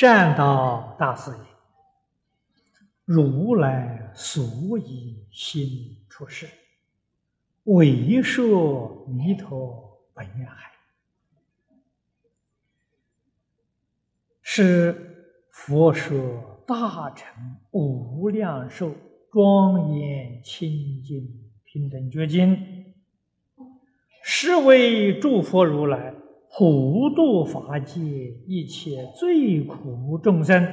善导大师也：“如来所以心出世，为说弥陀本愿海，是佛说大乘无量寿庄严清净平等觉经，是为诸佛如来。”普度法界一切最苦众生，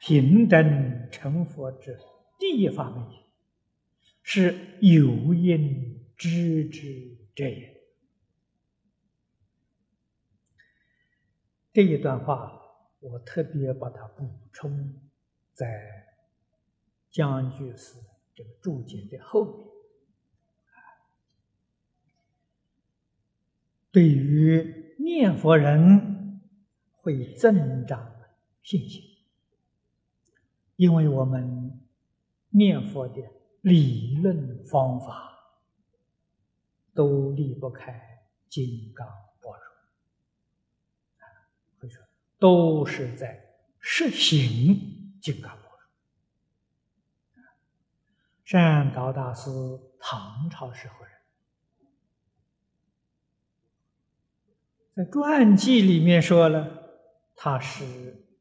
平等成佛之第一法门，是有因知之者也。这一段话，我特别把它补充在江居士这个注解的后面。对于念佛人会增长信心，因为我们念佛的理论方法都离不开金刚般若，会说都是在实行金刚般若。善导大师唐朝时候人。在传记里面说了，他是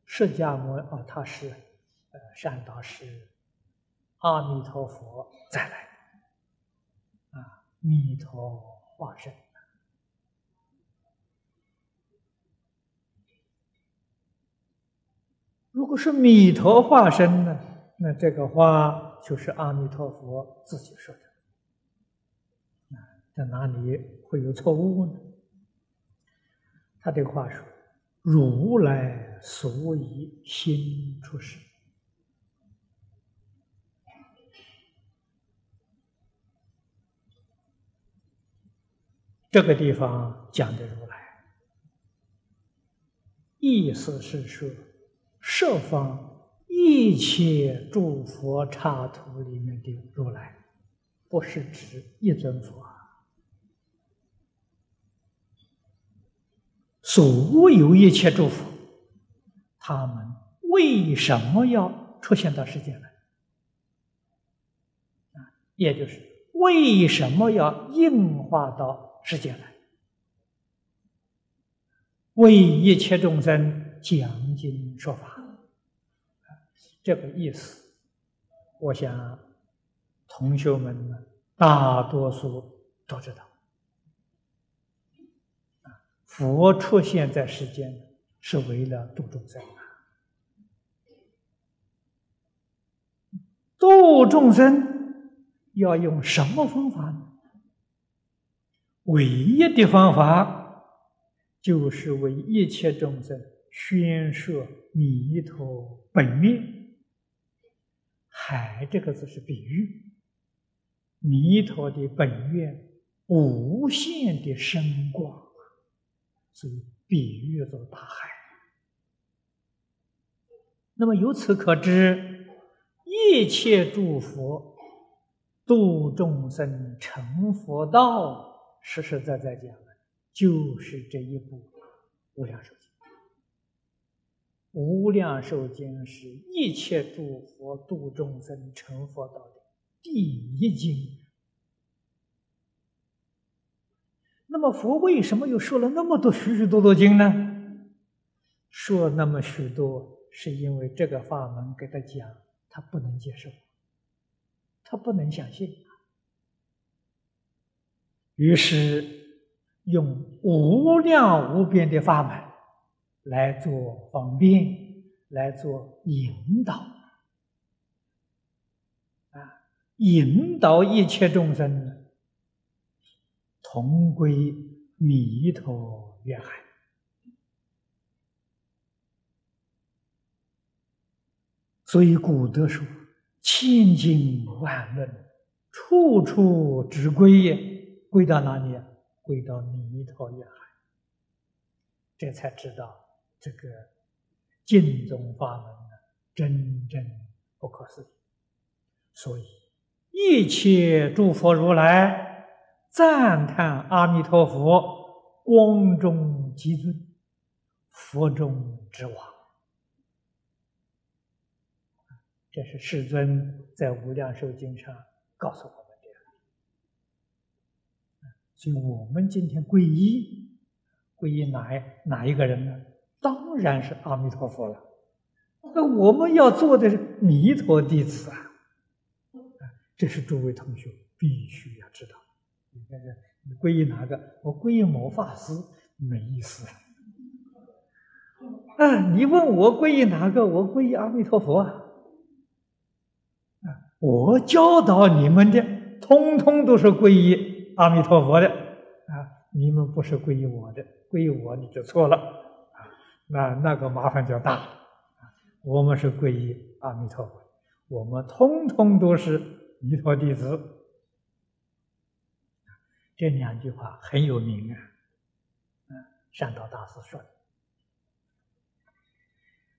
释迦牟啊，他是呃善导师，阿弥陀佛再来啊，弥陀化身。如果是弥陀化身呢，那这个话就是阿弥陀佛自己说的，啊，在哪里会有错误呢？他这个话说：“如来所以心出世。”这个地方讲的如来，意思是说，设方一切诸佛刹土里面的如来，不是指一尊佛。啊所有一切诸佛，他们为什么要出现到世间来？啊，也就是为什么要应化到世间来？为一切众生讲经说法，这个意思，我想同学们呢，大多数都知道。佛出现在世间，是为了度众生啊！度众生要用什么方法呢？唯一的方法就是为一切众生宣说弥陀本愿。海这个字是比喻，弥陀的本愿无限的深广。所以，比喻作大海。那么由此可知，一切诸佛度众生成佛道，实实在在讲的，就是这一部《无量寿经》。《无量寿经》是一切诸佛度众生成佛道的第一经。那么佛为什么又说了那么多许许多多经呢？说那么许多，是因为这个法门给他讲，他不能接受，他不能相信，于是用无量无边的法门来做方便，来做引导，啊，引导一切众生。同归弥陀愿海，所以古德说：“千经万论，处处只归也，归到哪里？归到弥陀愿海。”这才知道这个净宗法门呢，真正不可思议。所以一切诸佛如来。赞叹阿弥陀佛光中极尊，佛中之王，这是世尊在《无量寿经》上告诉我们的。所以，我们今天皈依，皈依哪一哪一个人呢？当然是阿弥陀佛了。那我们要做的是弥陀弟子啊！这是诸位同学必须要知道。你看看，你皈依哪个？我皈依某法师，没意思。啊，你问我皈依哪个？我皈依阿弥陀佛啊！啊，我教导你们的，通通都是皈依阿弥陀佛的啊！你们不是皈依我的，皈依我你就错了啊！那那个麻烦就大了啊！我们是皈依阿弥陀佛，我们通通都是弥陀弟子。这两句话很有名啊！嗯，善导大师说的。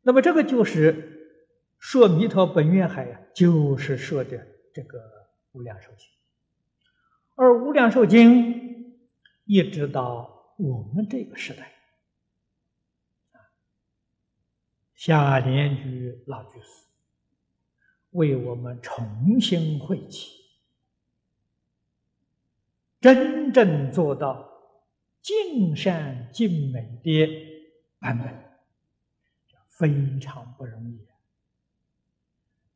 那么这个就是说弥陀本愿海呀，就是说的这个无量寿经。而无量寿经一直到我们这个时代，夏莲居老居士为我们重新汇集，真正做到尽善尽美的版本。非常不容易。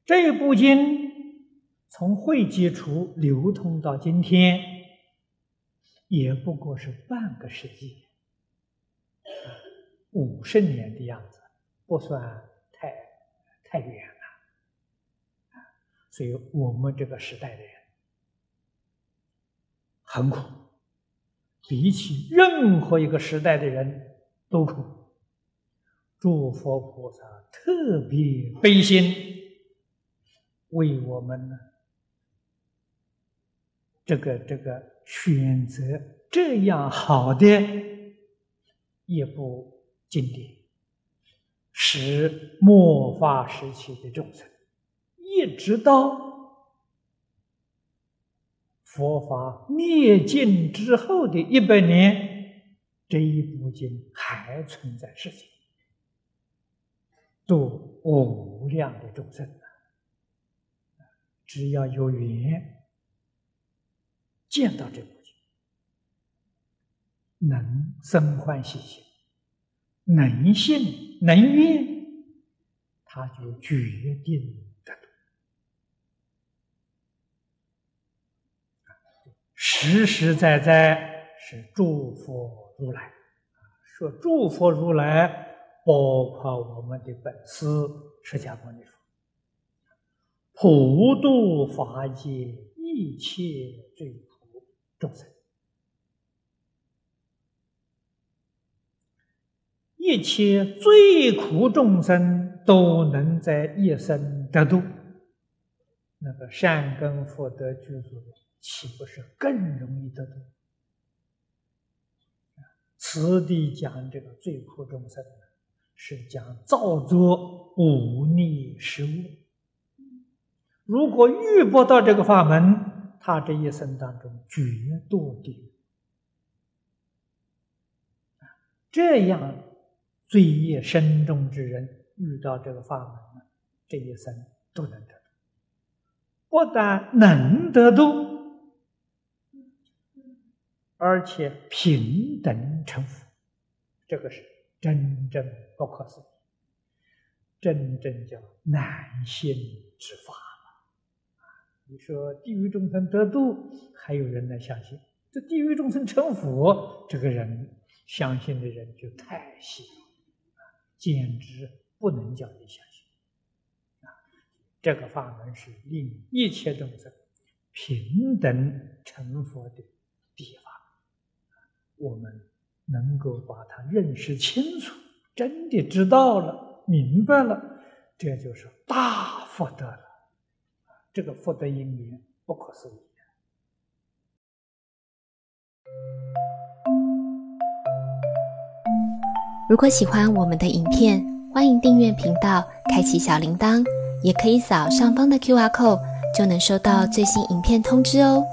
这部经从会集处流通到今天，也不过是半个世纪，五十年的样子，不算太太远了。所以我们这个时代的人很苦，比起任何一个时代的人都苦。诸佛菩萨特别悲心，为我们呢，这个这个选择这样好的一部经典，使末法时期的众生，一直到佛法灭尽之后的一百年，这一部经还存在世间。度无量的众生只要有缘见到这部经，能生欢喜心，能信能愿，他就决定得度。实实在在是诸佛如来。说诸佛如来。包括我们的本师释迦牟尼佛，普度法界一切罪苦众生，一切罪苦众生都能在一生得度，那个善根福德具足，岂不是更容易得度？此地讲这个罪苦众生。是讲造作忤逆失误。如果遇不到这个法门，他这一生当中绝堕地狱。这样罪业深重之人遇到这个法门呢，这一生都能得度。不但能得度，而且平等成佛。这个是。真正不可思议，真正叫难信之法了。你说地狱众生得度，还有人来相信；这地狱众生成佛，这个人相信的人就太稀啊，简直不能叫你相信啊！这个法门是令一切众生平等成佛的，我们。能够把它认识清楚，真的知道了、明白了，这就是大福德了。这个福德因缘不可思议。如果喜欢我们的影片，欢迎订阅频道，开启小铃铛，也可以扫上方的 Q R code，就能收到最新影片通知哦。